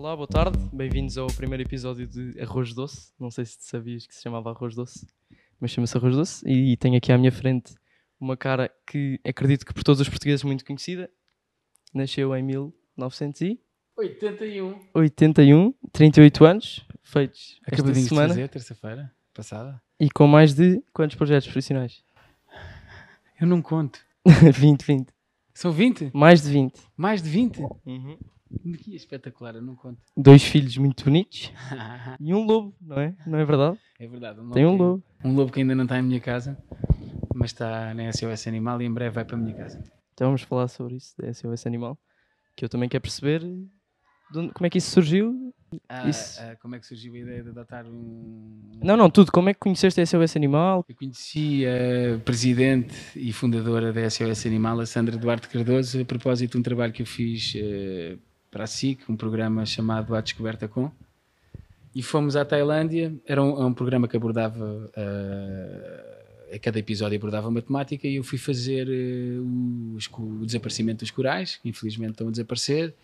Olá, boa tarde. Bem-vindos ao primeiro episódio de Arroz Doce. Não sei se sabias que se chamava Arroz Doce, mas chama-se Arroz Doce. E tenho aqui à minha frente uma cara que acredito que por todos os portugueses muito conhecida. Nasceu em 1981, 81. 38 anos, feitos esta Acabadinho de semana. fazer, terça-feira passada. E com mais de quantos projetos profissionais? Eu não conto. 20, 20. São 20? Mais de 20. Mais de 20? Que espetacular, eu não conto. Dois filhos muito bonitos e um lobo, não é? Não é verdade? é verdade. Um Tem um que- lobo. Um lobo que ainda não está em minha casa, mas está na SOS Animal e em breve vai para a minha casa. Então vamos falar sobre isso, da SOS Animal. Que eu também quero perceber de onde- como é que isso surgiu. Ah, Isso. ah, como é que surgiu a ideia de adotar um. Não, não, tudo. Como é que conheceste a SOS Animal? Eu conheci a presidente e fundadora da SOS Animal, a Sandra Duarte Cardoso, a propósito de um trabalho que eu fiz eh, para a SIC, um programa chamado A Descoberta Com. E fomos à Tailândia, era um, é um programa que abordava, eh, a cada episódio abordava uma temática e eu fui fazer os co- o desaparecimento dos corais, que infelizmente estão a desaparecer,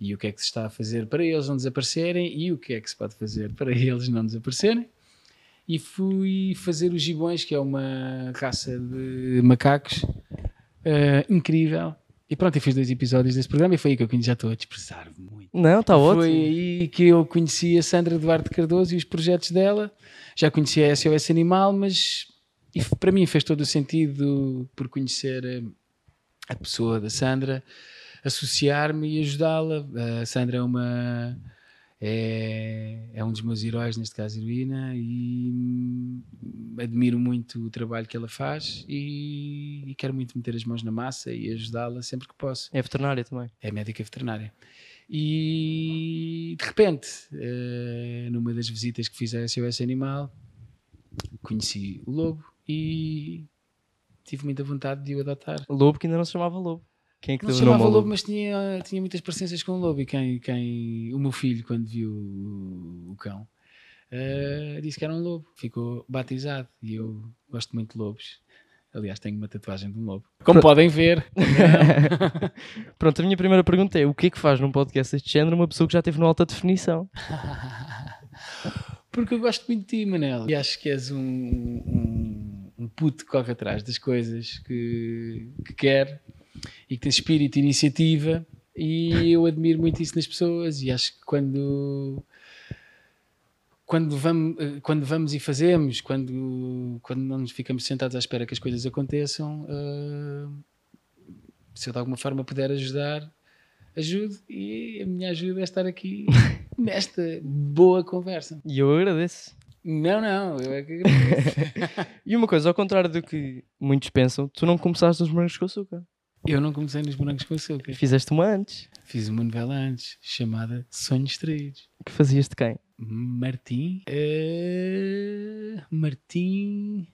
e o que é que se está a fazer para eles não desaparecerem e o que é que se pode fazer para eles não desaparecerem e fui fazer os gibões, que é uma raça de macacos eh, incrível. E pronto, eu fiz dois episódios desse programa e foi aí que eu conheci, já estou a dispersar muito. Não, está Foi ótimo. aí que eu conheci a Sandra Duarte Cardoso e os projetos dela. Já conhecia a SOS Animal, mas e para mim fez todo o sentido por conhecer eh, a pessoa da Sandra, associar-me e ajudá-la. A Sandra é uma é, é um dos meus heróis, neste caso heroína, e admiro muito o trabalho que ela faz e, e quero muito meter as mãos na massa e ajudá-la sempre que posso É veterinária também. é médica veterinária. E de repente, eh, numa das visitas que fiz à SOS Animal, conheci o lobo e tive muita vontade de o adotar. Lobo que ainda não se chamava Lobo. Quem é que Não o chamava ao lobo, lobo? mas tinha, tinha muitas parecenças com o lobo. E quem, quem, o meu filho, quando viu o, o cão, eh, disse que era um lobo. Ficou batizado. E eu gosto muito de lobos. Aliás, tenho uma tatuagem de um lobo. Como podem ver. Pronto, a minha primeira pergunta é: o que é que faz num podcast deste género uma pessoa que já esteve no alta definição? Porque eu gosto muito de ti, Manel. E acho que és um, um, um puto que corre atrás das coisas que, que quer e que tem espírito e iniciativa. E eu admiro muito isso nas pessoas. E acho que quando. Quando vamos, quando vamos e fazemos, quando, quando não nos ficamos sentados à espera que as coisas aconteçam, eh, se eu de alguma forma puder ajudar, ajude. E a minha ajuda é estar aqui nesta boa conversa. E eu agradeço. Não, não, eu é que agradeço. E uma coisa, ao contrário do que muitos pensam, tu não começaste nos morangos com açúcar. Eu não comecei nos Morangos com Açúcar. Fizeste uma antes. Fiz uma novela antes, chamada Sonhos Traídos. Que fazias de quem? Martim. eh, Martim.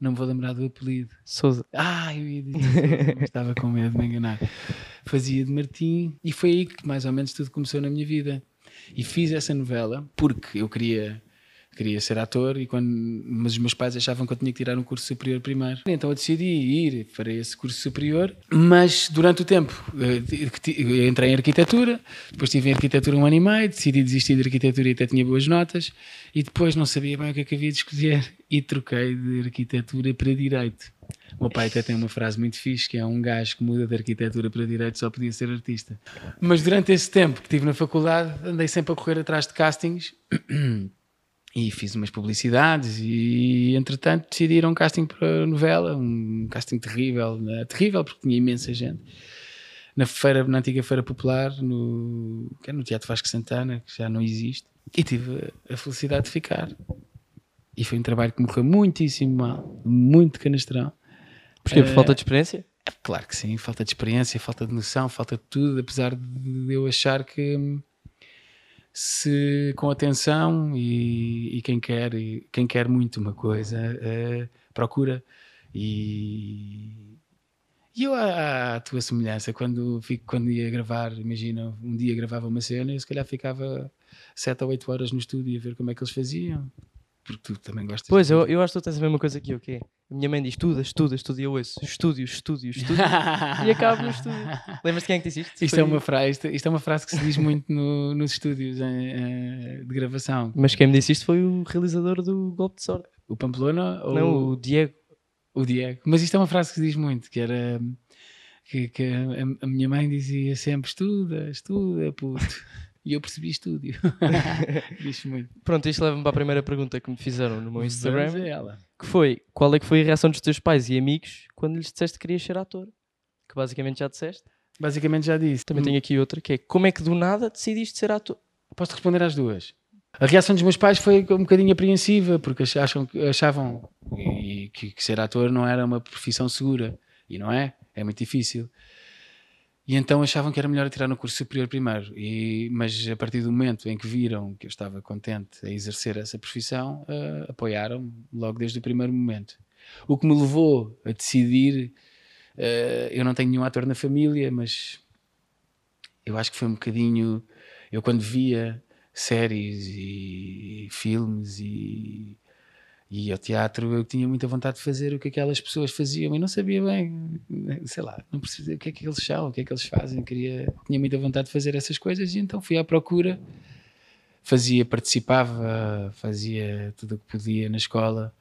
Não me vou lembrar do apelido. Souza. Ah, eu ia dizer, estava com medo de me enganar. Fazia de Martim e foi aí que mais ou menos tudo começou na minha vida. E fiz essa novela porque eu queria queria ser ator e quando mas os meus pais achavam que eu tinha que tirar um curso superior primeiro. Então eu decidi ir para esse curso superior, mas durante o tempo eh, entrei em arquitetura, depois estive em arquitetura um ano e meio, decidi desistir de arquitetura e até tinha boas notas e depois não sabia bem o que é que havia de escolher e troquei de arquitetura para direito. O meu pai até tem uma frase muito fixe que é um gajo que muda de arquitetura para direito só podia ser artista. Mas durante esse tempo que estive na faculdade andei sempre a correr atrás de castings e fiz umas publicidades e entretanto decidi ir a um casting para a novela, um casting terrível, né? terrível porque tinha imensa gente. Na feira, na antiga feira popular, no, que é no Teatro Vasco Santana, que já não existe, e tive a felicidade de ficar. E foi um trabalho que me correu muitíssimo mal, muito canastrão. Porquê? Por Eh, falta de experiência? Claro que sim, falta de experiência, falta de noção, falta de tudo, apesar de eu achar que hum, se com atenção e, e quem quer e quem quer muito uma coisa eh, procura e e eu à, à tua semelhança quando fico quando ia gravar imagina um dia gravava uma cena eu se calhar ficava sete ou oito horas no estúdio a ver como é que eles faziam porque tu também gostas. Pois, eu, eu acho que tu tens a mesma coisa que eu, que é. A minha mãe diz estuda, estuda, estuda, e eu ouço estúdio, estúdio, estúdio. e acabo no estúdio. Lembras-te quem é que disse isto? Isto Foi- é, uma frase, isto, isto é uma frase que se diz muito no- nos estúdios em- eh, de gravação. Mas quem me disse isto foi o realizador do Golpe de Sorte. O Pamplona ou Não, o Diego. o Diego? Mas isto é uma frase que se diz muito, que era que, que a, a minha mãe dizia sempre estuda, estuda, puto. E eu percebi estúdio. Diz muito. Pronto, isto leva-me para a primeira pergunta que me fizeram no meu Instagram. Vamos a ela. Que foi, qual é que foi a reação dos teus pais e amigos quando lhes disseste que querias ser ator? Que basicamente já disseste. Basicamente já disse. Também tenho aqui outra, que é, como é que do nada decidiste ser ator? Posso responder às duas. A reação dos meus pais foi um bocadinho apreensiva, porque ach- acham, achavam que, que ser ator não era uma profissão segura. E não é, é muito difícil. E então achavam que era melhor tirar no curso superior primeiro. E, mas a partir do momento em que viram que eu estava contente a exercer essa profissão, eh, apoiaram-me logo desde o primeiro momento. O que me levou a decidir, eh, eu não tenho nenhum ator na família, mas eu acho que foi um bocadinho. Eu quando via séries e filmes e, e ao teatro, eu tinha muita vontade de fazer o que aquelas pessoas faziam e não sabia bem, sei lá, não percebia o que é que eles são, o que é que eles fazem. Queria, tinha muita vontade de fazer essas coisas e então fui à procura. Fazia, participava, fazia tudo o que podia na escola.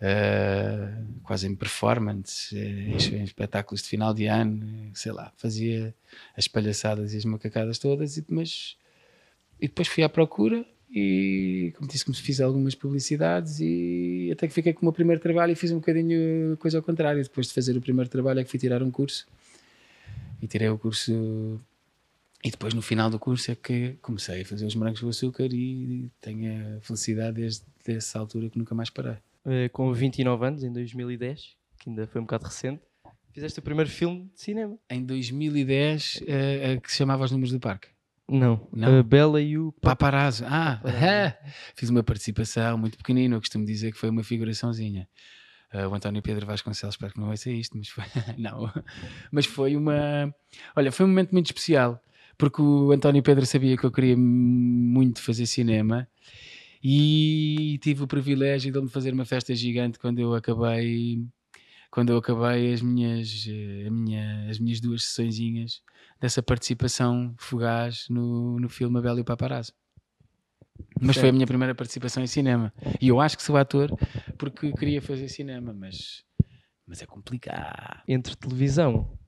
eh, quase em performance, eh, em espetáculos de final de ano, sei lá, fazia as palhaçadas e as macacadas todas, e, mas e depois fui à procura e, como disse, fiz algumas publicidades e até que fiquei com o meu primeiro trabalho e fiz um bocadinho coisa ao contrário. Depois de fazer o primeiro trabalho é que fui tirar um curso e tirei o curso e depois no final do curso é que comecei a fazer os morangos com açúcar e tenho a felicidade desde essa altura que nunca mais parei. Eh, com 29 anos, em 2010, que ainda foi um bocado recente, fizeste o primeiro filme de cinema. Em 2010, eh, eh, que se chamava Os Números do Parque. Não, Não? a Bela e o Papa. Paparazzo. Ah, Paparazzo. fiz uma participação muito pequenina. Eu costumo dizer que foi uma figuraçãozinha. Ah, o António Pedro Vasconcelos, espero que não ouça isto, mas foi, não. Mas foi uma. Olha, foi um momento muito especial, porque o António Pedro sabia que eu queria muito fazer cinema e tive o privilégio de ele me fazer uma festa gigante quando eu acabei. Quando eu acabei as minhas, eh, a minha, as minhas duas sessõezinhas dessa participação fugaz no, no filme A Bela e o Paparazzo. Mas foi a Certo. minha primeira participação em cinema. E eu acho que sou ator porque queria fazer cinema, mas, mas é complicado. Entre televisão,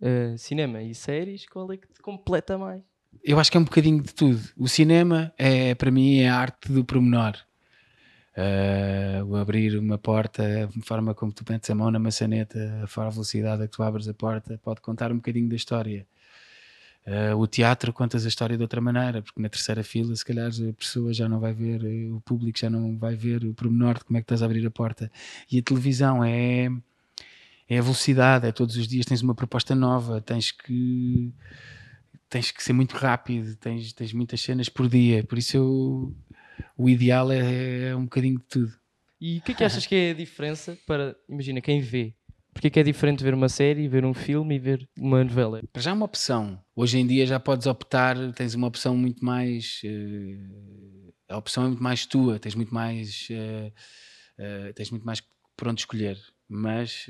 eh, cinema e séries, qual é que te completa mais? Eu acho que é um bocadinho de tudo. O cinema, é para mim, é a arte do pormenor. Ah, o abrir uma porta, a forma como tu metes a mão na maçaneta, a for- a velocidade a que tu abres a porta, pode contar um bocadinho da história. Ah, o teatro contas a história de outra maneira, porque na terceira fila, se calhar, a pessoa já não vai ver, eh, o público já não vai ver o pormenor de como é que estás a abrir a porta. E a televisão é, é a velocidade, é todos os dias tens uma proposta nova, tens que tens que ser muito rápido, tens, tens muitas cenas por dia, por isso eu, o ideal é, é um bocadinho de tudo. E o que é que achas que é a diferença para, imagina, quem vê? Porque é que é diferente ver uma série, ver um filme e ver uma novela? Para já é uma opção. Hoje em dia já podes optar, tens uma opção muito mais. eh, a opção é muito mais tua, tens muito mais. eh, eh, tens muito mais por onde escolher. Mas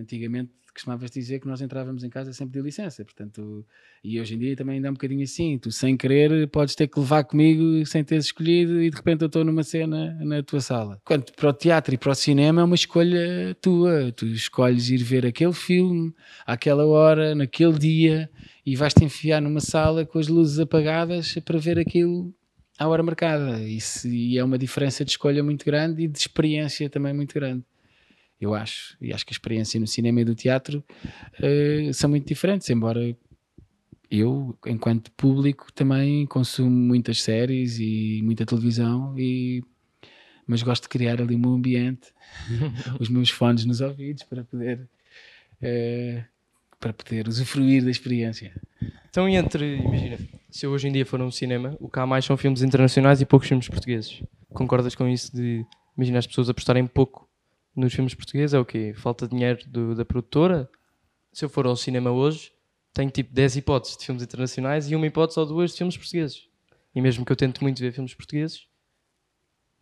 antigamente costumavas dizer que nós entrávamos em casa sempre de licença, portanto, e hoje em dia também ainda é um bocadinho assim, tu sem querer podes ter que levar comigo sem teres escolhido e de repente eu estou numa cena na tua sala. Quanto para o teatro e para o cinema é uma escolha tua, tu escolhes ir ver aquele filme àquela hora, naquele dia e vais-te enfiar numa sala com as luzes apagadas para ver aquilo à hora marcada. Isso, e é uma diferença de escolha muito grande e de experiência também muito grande. Eu acho, e acho que a experiência no cinema e do teatro eh, são muito diferentes, embora eu, enquanto público, também consumo muitas séries e muita televisão, e, mas gosto de criar ali o meu ambiente, os meus fones nos ouvidos para poder, eh, para poder usufruir da experiência. Então, entre, imagina, se eu hoje em dia for a um cinema, o que há mais são filmes internacionais e poucos filmes portugueses. Concordas com isso de, imagina, as pessoas apostarem pouco nos filmes portugueses? É o quê? Falta dinheiro do- da produtora? Se eu for ao cinema hoje, tenho tipo 10 hipóteses de filmes internacionais e uma hipótese ou duas de filmes portugueses. E mesmo que eu tente muito ver filmes portugueses,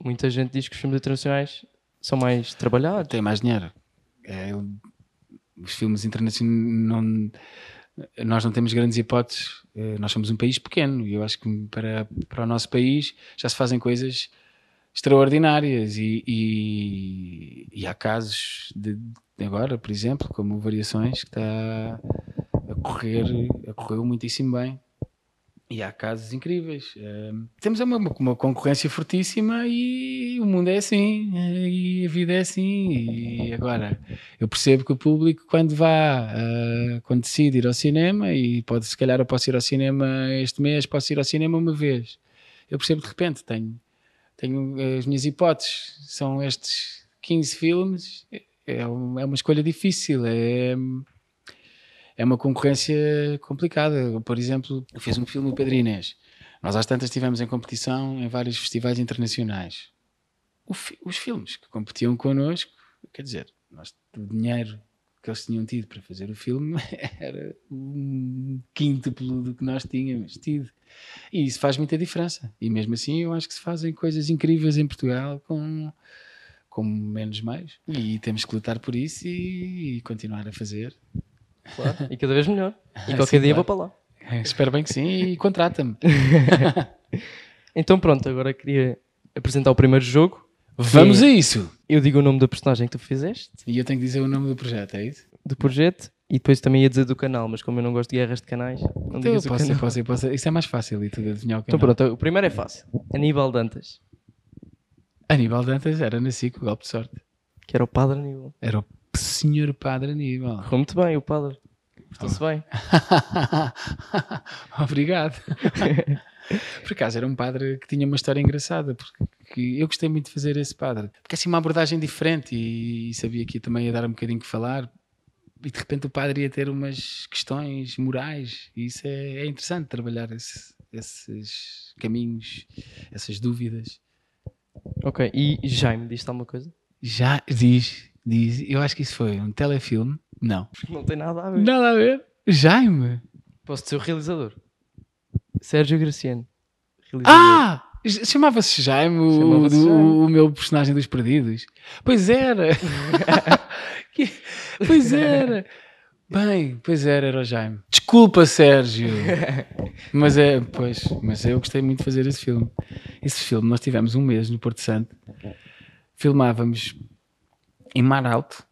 muita gente diz que os filmes internacionais são mais trabalhados. Tem mais dinheiro. É, os filmes internacionais não, nós não temos grandes hipóteses. Eh, nós somos um país pequeno e eu acho que para, para o nosso país já se fazem coisas extraordinárias e, e, e há casos de, agora, por exemplo, como Variações, que está a correr, a correr muitíssimo bem. E há casos incríveis. Uh, temos uma, uma, concorrência fortíssima e o mundo é assim, e a vida é assim. E agora, eu percebo que o público, quando vá, uh, quando decide ir ao cinema, e pode se calhar eu posso ir ao cinema este mês, posso ir ao cinema uma vez. Eu percebo de repente, tenho, tenho as minhas hipóteses, são estes 15 filmes, é, é uma escolha difícil. É é uma concorrência complicada. Por exemplo, fez um filme o Pedro Inês. Nós às tantas estivemos em competição em vários festivais internacionais. Fi os filmes que competiam connosco, quer dizer, nós, o dinheiro que eles tinham tido para fazer o filme era um quíntuplo do que nós tínhamos tido. E isso faz muita diferença. E mesmo assim, eu acho que se fazem coisas incríveis em Portugal com, com menos meios. E temos que lutar por isso e, e continuar a fazer. Claro, e cada vez melhor. E qualquer sim, dia claro. vou para lá. Espero bem que sim e contrata-me. então pronto, agora queria apresentar o primeiro jogo. Vamos a isso! Eu digo o nome da personagem que tu fizeste. E eu tenho que dizer o nome do projeto, é isso? Do projeto e depois também ia dizer do canal, mas como eu não gosto de guerras de canais, não então, eu posso, canal. Posso, posso, isso é mais fácil e tudo adivinhar o canal. Então pronto, o primeiro é fácil. Aníbal Dantas. Aníbal Dantas era nasci com o golpe de sorte. Que era o padre Aníbal. Era o senhor padre Aníbal. Correu muito bem o padre. Portou-se bem. Obrigado. Por acaso era um padre que tinha uma história engraçada, porque eu gostei muito de fazer esse padre. Porque assim uma abordagem diferente e, sabia que também ia dar um bocadinho que falar. E de repente o padre ia ter umas questões morais e isso é, é interessante trabalhar esse, esses caminhos, essas dúvidas. Ok, e Jaime, diz-te alguma coisa? Já diz, diz. Eu acho que isso foi um telefilme não. Não tem nada a ver. Nada a ver. Jaime. Posso ser o realizador. Sérgio Graciano. Ah! Chamava-se Jaime, o, Chamava Jaime. O, meu personagem dos Perdidos. Pois era. pois era. Bem, pois era, era o Jaime. Desculpa, Sérgio. mas é, pois, mas eu gostei muito de fazer esse filme. Esse filme, nós tivemos um mês no Porto Santo. Filmávamos em Mar Alto,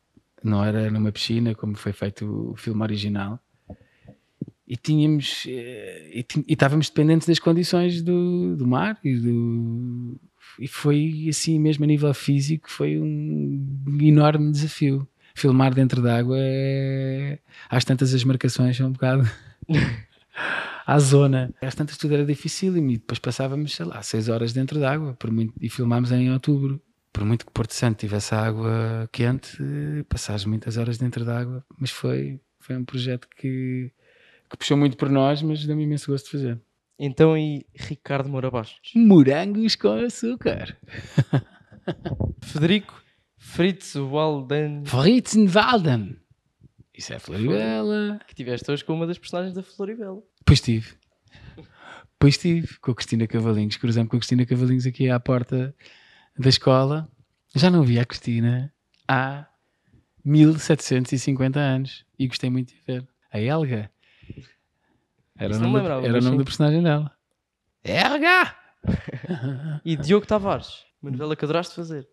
não era numa piscina como foi feito o filme original. E tínhamos eh, e, e estávamos dependentes das condições do, do mar e, do, e foi assim mesmo a nível físico foi um enorme desafio. Filmar dentro d'água é... às tantas as marcações são um bocado à zona. Às tantas tudo era difícil e depois passávamos, sei lá, seis horas dentro d'água e filmámos em outubro por muito que Porto Santo tivesse água quente, passaste muitas horas dentro da água, mas foi, foi um projeto que, que puxou muito por nós, mas deu-me imenso gosto de fazer. Então, e Ricardo Moura Bastos? Morangos com açúcar. Frederico Fritzwalden. Fritzenwalden. Isso é Floribela. Que tiveste hoje com uma das personagens da Floribela. Pois tive. Pois tive, com a Cristina Cavalinhos. Cruzamos com a Cristina Cavalinhos aqui à porta da escola, já não via a Cristina há 1750 anos e gostei muito de ver. A Helga. Era, o nome, lembrava, era o nome do personagem dela. Helga! e Diogo Tavares, uma novela que adoraste fazer.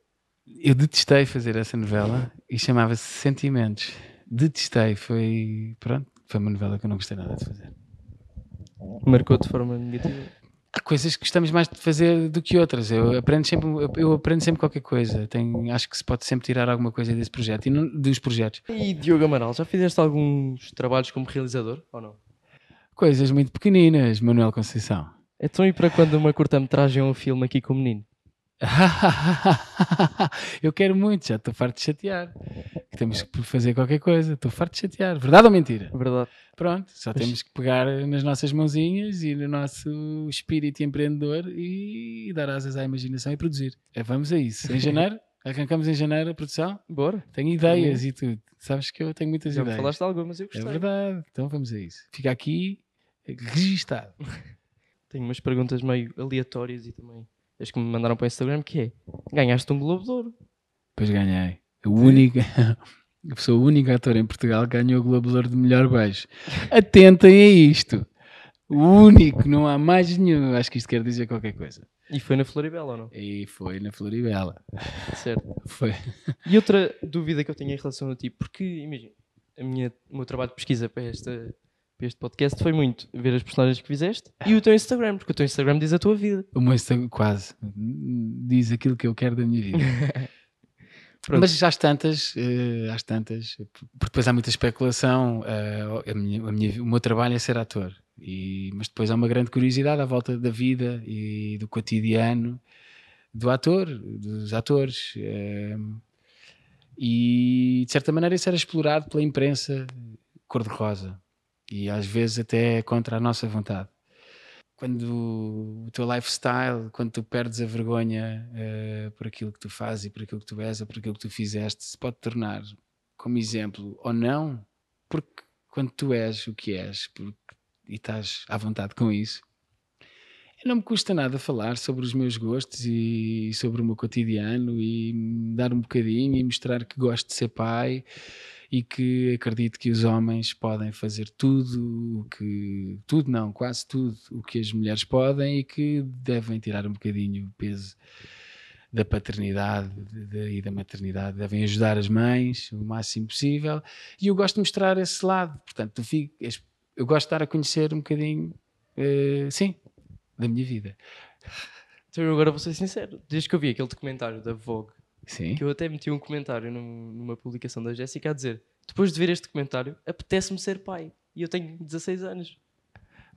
Eu detestei fazer essa novela e chamava-se Sentimentos. Detestei, foi. Pronto, foi uma novela que eu não gostei nada de fazer. Marcou de forma negativa? há coisas que gostamos mais de fazer do que outras. Eu aprendo sempre, eu aprendo sempre qualquer coisa. Tenho, acho que se pode sempre tirar alguma coisa desse projeto e não, dos projetos. E Diogo Amaral, já fizeste alguns trabalhos como realizador ou não? Coisas muito pequeninas, Manuel Conceição. Então e para quando uma curta-metragem ou um filme aqui com o menino? eu quero muito, já estou farto de chatear. Temos que fazer qualquer coisa, estou farto de chatear. Verdade ou mentira? Verdade. Pronto, só temos que pegar nas nossas mãozinhas e no nosso espírito empreendedor e dar asas à imaginação e produzir. É, vamos a isso. Em janeiro, arrancamos em janeiro a produção? Bora. Tenho ideias e tudo. Sabes que eu tenho muitas Já ideias. Já falaste de algumas, eu gostei. É verdade. Então vamos a isso. Fica aqui registado. Tenho umas perguntas meio aleatórias e também as que me mandaram para o Instagram, que é ganhaste um Globo de Ouro. Depois ganhei. O único. Eu sou o único ator em Portugal que ganhou o Globo de Ouro de melhor beijo. Atentem a isto. O único, não há mais nenhum. Acho que isto quer dizer qualquer coisa. E foi na Floribela ou não? E foi na Floribela. Certo. Foi. E outra dúvida que eu tenho em relação a ti, porque imagina, a minha, o meu trabalho de pesquisa para, esta, para este podcast foi muito ver as personagens que fizeste e o teu Instagram, porque o teu Instagram diz a tua vida. O meu Instagram quase diz aquilo que eu quero da minha vida. Mas às tantas, eh, às tantas, porque depois há muita especulação. eh, a minha- a minha- o meu trabalho é ser ator, e, mas depois há uma grande curiosidade à volta da vida e do cotidiano do ator, dos atores. eh, e de certa maneira isso era explorado pela imprensa cor-de-rosa e às vezes até contra a nossa vontade. Quando o teu lifestyle, quando tu perdes a vergonha eh, por aquilo que tu fazes e por aquilo que tu és ou por aquilo que tu fizeste, se pode tornar como exemplo ou não, porque quando tu és o que és porque, e estás à vontade com isso, não me custa nada falar sobre os meus gostos e sobre o meu cotidiano e dar um bocadinho e mostrar que gosto de ser pai e que acredito que os homens podem fazer tudo o que tudo não, quase tudo o que as mulheres podem e que devem tirar um bocadinho o peso da paternidade de- de- e da maternidade, devem ajudar as mães o máximo possível. E eu gosto de mostrar esse lado, portanto eu gosto de dar a conhecer um bocadinho eh, sim, da minha vida. Então agora vou ser sincero, desde que eu vi aquele documentário da Vogue, sim, que eu até meti um comentário num- numa publicação da Jéssica a dizer depois de ver este documentário, apetece-me ser pai. E eu tenho 16 anos.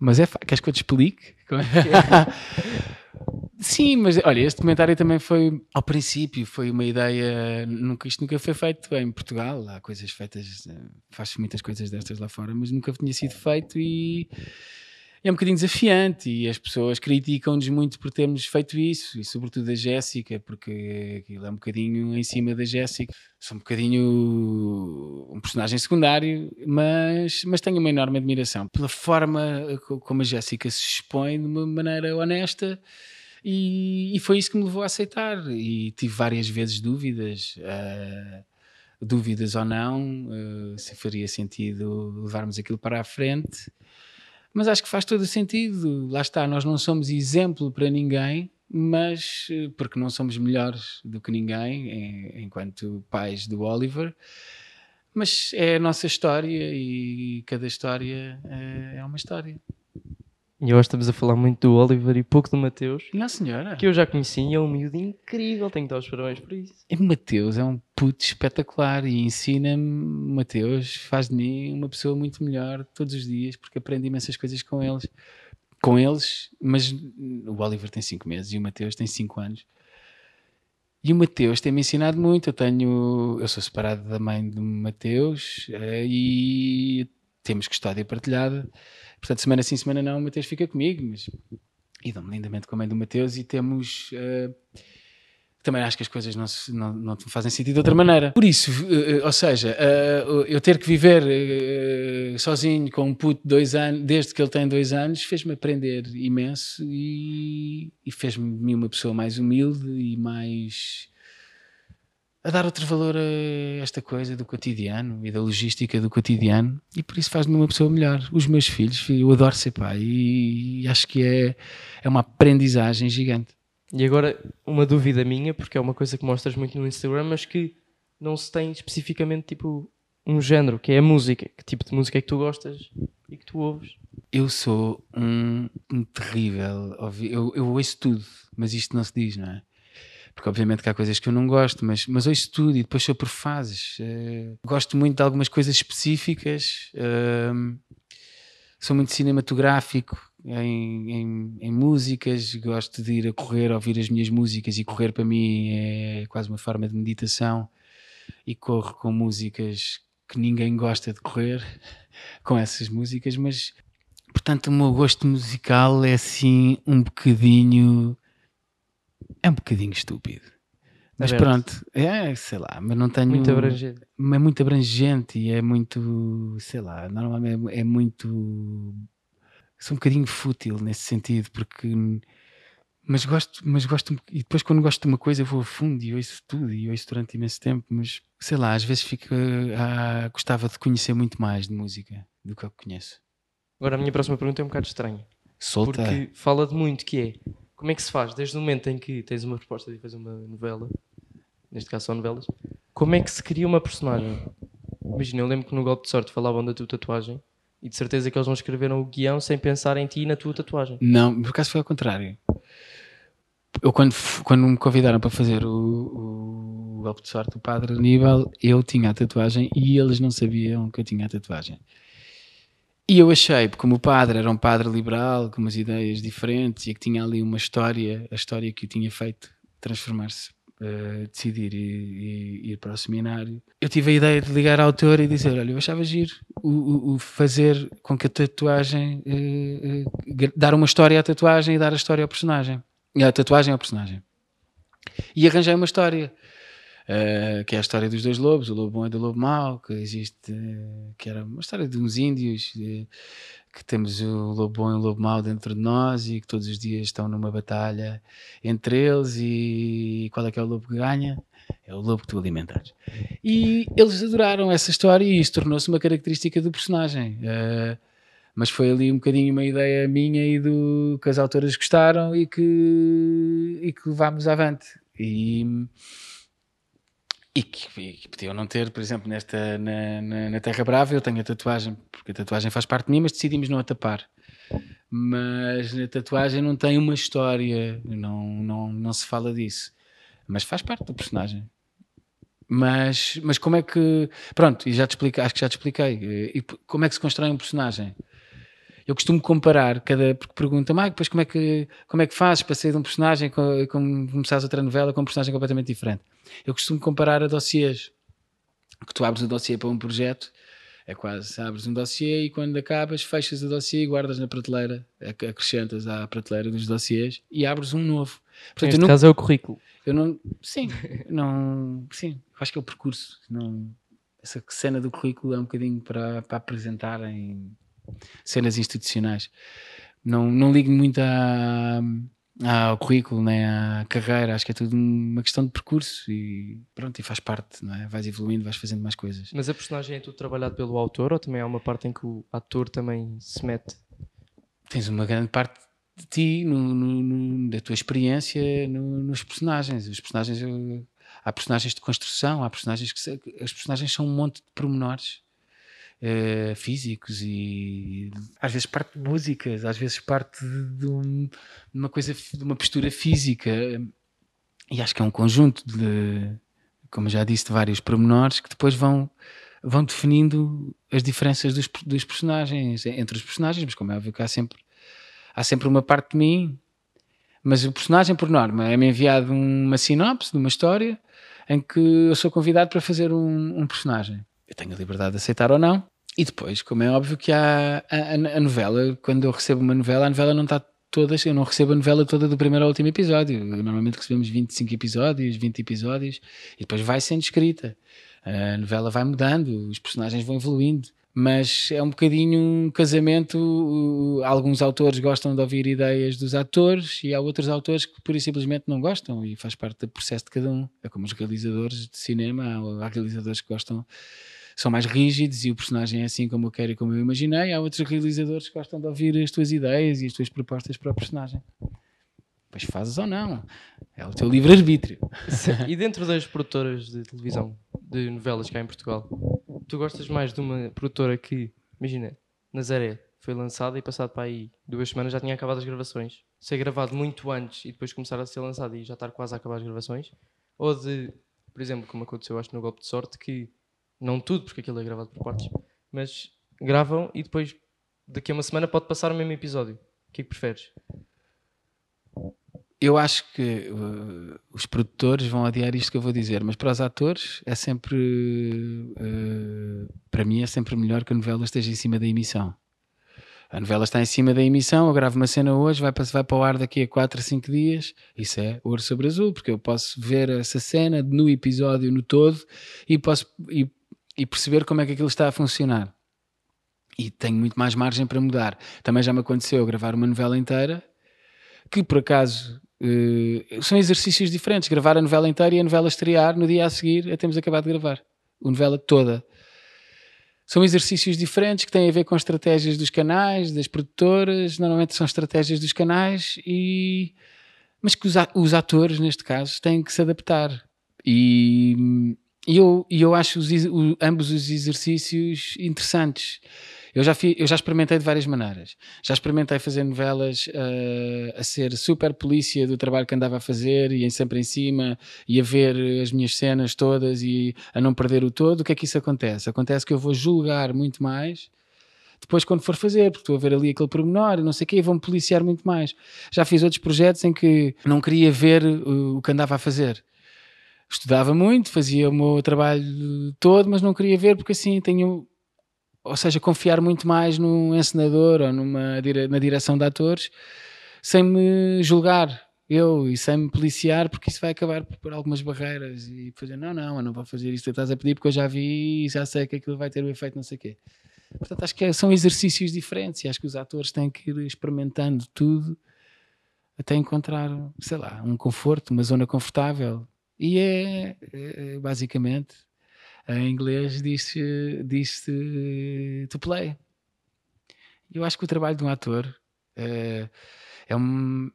Mas é. fa- Queres que eu te explique? Como é que é? Sim, mas olha, este comentário também foi, ao princípio, foi uma ideia. Nunca, isto nunca foi feito em Portugal. Há coisas feitas, eh, faz muitas coisas destas lá fora, mas nunca tinha sido feito e é um bocadinho desafiante. E as pessoas criticam-nos muito por termos feito isso, e sobretudo a Jéssica, porque aquilo é um bocadinho em cima da Jéssica. Sou um bocadinho um personagem secundário, mas, mas tenho uma enorme admiração pela forma co- como a Jéssica se expõe de uma maneira honesta e, e foi isso que me levou a aceitar. E tive várias vezes dúvidas, ah, dúvidas ou não, ah, se faria sentido levarmos aquilo para a frente. Mas acho que faz todo o sentido. Lá está, nós não somos exemplo para ninguém, mas eh, porque não somos melhores do que ninguém em- enquanto pais do Oliver. Mas é a nossa história e cada história eh, é uma história. E hoje estamos a falar muito do Oliver e pouco do Mateus, Não, senhora. que eu já conheci e é um miúdo incrível, tenho que dar os parabéns por isso. E Mateus é um puto espetacular e ensina-me, Mateus faz de mim uma pessoa muito melhor todos os dias porque aprendo imensas coisas com eles. Com eles, mas o Oliver tem 5 meses e o Mateus tem 5 anos. E o Mateus tem-me ensinado muito. Eu tenho, eu sou separado da mãe do Mateus eh, e temos custódia partilhada. Portanto, semana sim, semana não, o Mateus fica comigo, mas e dou-me lindamente com a mãe do Mateus e temos eh, também acho que as coisas não, se- não, não fazem sentido de outra maneira. Por isso, eh, ou seja, eh, eu ter que viver sozinho com um puto de dois anos, desde que ele tem dois anos, fez-me aprender imenso e, e fez-me uma pessoa mais humilde e mais a dar outro valor a esta coisa do cotidiano e da logística do cotidiano e por isso faz-me uma pessoa melhor. Os meus filhos, eu adoro ser pai e, acho que é, é uma aprendizagem gigante. E agora, uma dúvida minha, porque é uma coisa que mostras muito no Instagram, mas que não se tem especificamente tipo um género, que é a música. Que tipo de música é que tu gostas e que tu ouves? Eu sou um, um terrível. Eu, eu ouço tudo, mas isto não se diz, não é? Porque obviamente que há coisas que eu não gosto, mas, mas ouço tudo e depois sou por fases. Eh, gosto muito de algumas coisas específicas. ehm, sou muito cinematográfico em, em, em músicas. Gosto de ir a correr, ouvir as minhas músicas e correr para mim é quase uma forma de meditação. E corro com músicas que ninguém gosta de correr com essas músicas, mas portanto o meu gosto musical é assim um bocadinho é um bocadinho estúpido mas Aberto. pronto, é, sei lá, mas não tenho Muito abrangente. é muito abrangente e é muito, sei lá, normalmente é, é muito sou um bocadinho fútil nesse sentido, porque mas gosto, mas gosto, e depois quando gosto de uma coisa eu vou a fundo e ouço tudo e ouço durante imenso tempo, mas sei lá, às vezes fico, ah, gostava de conhecer muito mais de música do que eu conheço. Agora a minha próxima pergunta é um bocado estranha. Solta. Porque fala de muito que é como é que se faz desde o momento em que tens uma proposta de fazer uma novela, neste caso são novelas, como é que se cria uma personagem? Imagina, eu lembro que no Golpe de Sorte falavam da tua tatuagem e de certeza que eles não escreveram o guião sem pensar em ti e na tua tatuagem. Não, por acaso foi ao contrário. Eu quando, quando me convidaram para fazer o, o Golpe de Sorte, o Padre Aníbal, eu tinha a tatuagem e eles não sabiam que eu tinha a tatuagem. E eu achei, como o padre era um padre liberal, com umas ideias diferentes e que tinha ali uma história, a história que o tinha feito transformar-se, uh, decidir e, e, ir para o seminário, eu tive a ideia de ligar ao autor e dizer: Olha, eu achava giro o, o, o fazer com que a tatuagem, uh, uh, dar uma história à tatuagem e dar a história ao personagem. E a tatuagem ao personagem. E arranjei uma história. Uh, que é a história dos dois lobos, o lobo bom e o lobo mau, que existe, que era uma história de uns índios, que temos o lobo bom e o lobo mau dentro de nós e que todos os dias estão numa batalha entre eles e, qual é que é o lobo que ganha? É o lobo que tu alimentares. E eles adoraram essa história e isso tornou-se uma característica do personagem. mas foi ali um bocadinho uma ideia minha e do que as autoras gostaram e que, e que levámos avante. E, e que, que podiam não ter, por exemplo, nesta, na, na, na, Terra Brava, eu tenho a tatuagem, porque a tatuagem faz parte de mim, mas decidimos não a tapar. Mas a tatuagem não tem uma história, não, não, não se fala disso. Mas faz parte do personagem. Mas, mas como é que. Pronto, e já te expliquei, acho que já te expliquei. E como é que se constrói um personagem? Eu costumo comparar cada porque pergunta-me ah, depois como é que como é que fazes para sair de um personagem e começares outra novela com um personagem completamente diferente? Eu costumo comparar a dossiês. Que tu abres o dossiê para um projeto é quase abres um dossiê e quando acabas fechas o dossiê e guardas na prateleira acrescentas à prateleira dos dossiês e abres um novo. Portanto, neste não, caso é o currículo. Eu não sim não sim acho que é o percurso não essa cena do currículo é um bocadinho para, para apresentar em cenas institucionais. Não, não ligo muito a, ao currículo, nem à carreira, acho que é tudo uma questão de percurso e pronto, e faz parte, não é? Vais evoluindo, vais fazendo mais coisas. Mas a personagem é tudo trabalhado pelo autor ou também há uma parte em que o ator também se mete? Tens uma grande parte de ti, no, no, no, da tua experiência nos personagens. Os personagens, há personagens de construção, há personagens que. As personagens são um monte de pormenores uh, físicos e às vezes parte de músicas, às vezes parte de, um, de uma coisa, de uma postura física. E acho que é um conjunto de, como já disse, de vários pormenores que depois vão vão definindo as diferenças dos, dos personagens, entre os personagens, mas como é óbvio que há sempre, há sempre uma parte de mim, mas o personagem, por norma, é-me enviado uma sinopse de uma história em que eu sou convidado para fazer um, um personagem. Eu tenho a liberdade de aceitar ou não, e depois, como é óbvio que há a, a, a, novela, quando eu recebo uma novela, a novela não está toda, eu não recebo a novela toda do primeiro ao último episódio. Normalmente recebemos 25 episódios, 20 episódios, e depois vai sendo escrita. A novela vai mudando, os personagens vão evoluindo. Mas é um bocadinho um casamento. Alguns autores gostam de ouvir ideias dos atores e há outros autores que pura e simplesmente não gostam, e faz parte do processo de cada um. É como os realizadores de cinema, há realizadores que gostam são mais rígidos e o personagem é assim como eu quero e como eu imaginei. Há outros realizadores que gostam de ouvir as tuas ideias e as tuas propostas para o personagem. Pois fazes ou não. É o teu livre-arbítrio. E dentro das produtoras de televisão, de novelas cá em Portugal, tu gostas mais de uma produtora que, imagina, Nazaré foi lançada e passado para aí duas semanas já tinha acabado as gravações. Ser gravado muito antes e depois começar a ser lançado e já estar quase a acabar as gravações. Ou de, por exemplo, como aconteceu acho no Golpe de Sorte, que não tudo, porque aquilo é gravado por partes. Mas gravam e depois, daqui a uma semana, pode passar o mesmo episódio. O que é que preferes? Eu acho que uh, os produtores vão adiar isto que eu vou dizer, mas para os atores é sempre, uh, para mim, é sempre melhor que a novela esteja em cima da emissão. A novela está em cima da emissão, eu gravo uma cena hoje, vai para, vai para o ar daqui a 4 a 5 dias. Isso é ouro sobre azul, porque eu posso ver essa cena no episódio no todo e posso e e perceber como é que aquilo está a funcionar. E tenho muito mais margem para mudar. Também já me aconteceu gravar uma novela inteira que por acaso Uh, são exercícios diferentes. Gravar a novela inteira e a novela estrear no dia a seguir a temos acabado de gravar. A novela toda. São exercícios diferentes que têm a ver com estratégias dos canais, das produtoras, normalmente são estratégias dos canais, e... mas que os, os atores, neste caso, têm que se adaptar. E, e eu, e eu acho os, o, ambos os exercícios interessantes. Eu já, fi, eu já experimentei de várias maneiras. Já experimentei fazer novelas uh, a ser super polícia do trabalho que andava a fazer e sempre em cima e a ver as minhas cenas todas e a não perder o todo. O que é que isso acontece? Acontece que eu vou julgar muito mais depois quando for fazer, porque estou a ver ali aquele pormenor e não sei o quê, vão-me policiar muito mais. Já fiz outros projetos em que não queria ver o que andava a fazer. Estudava muito, fazia o meu trabalho todo, mas não queria ver porque assim tenho ou seja, confiar muito mais num encenador ou numa, na direção de atores, sem me julgar eu e sem me policiar, porque isso vai acabar por, algumas barreiras e fazer, não, não, eu não vou fazer isto que estás a pedir porque eu já vi e já sei que aquilo vai ter o um efeito não sei o quê. Portanto, acho que é, são exercícios diferentes e acho que os atores têm que ir experimentando tudo até encontrar, sei lá, um conforto, uma zona confortável. E é, é basicamente em inglês diz-se diz to play. Eu acho que o trabalho de um ator é, é um.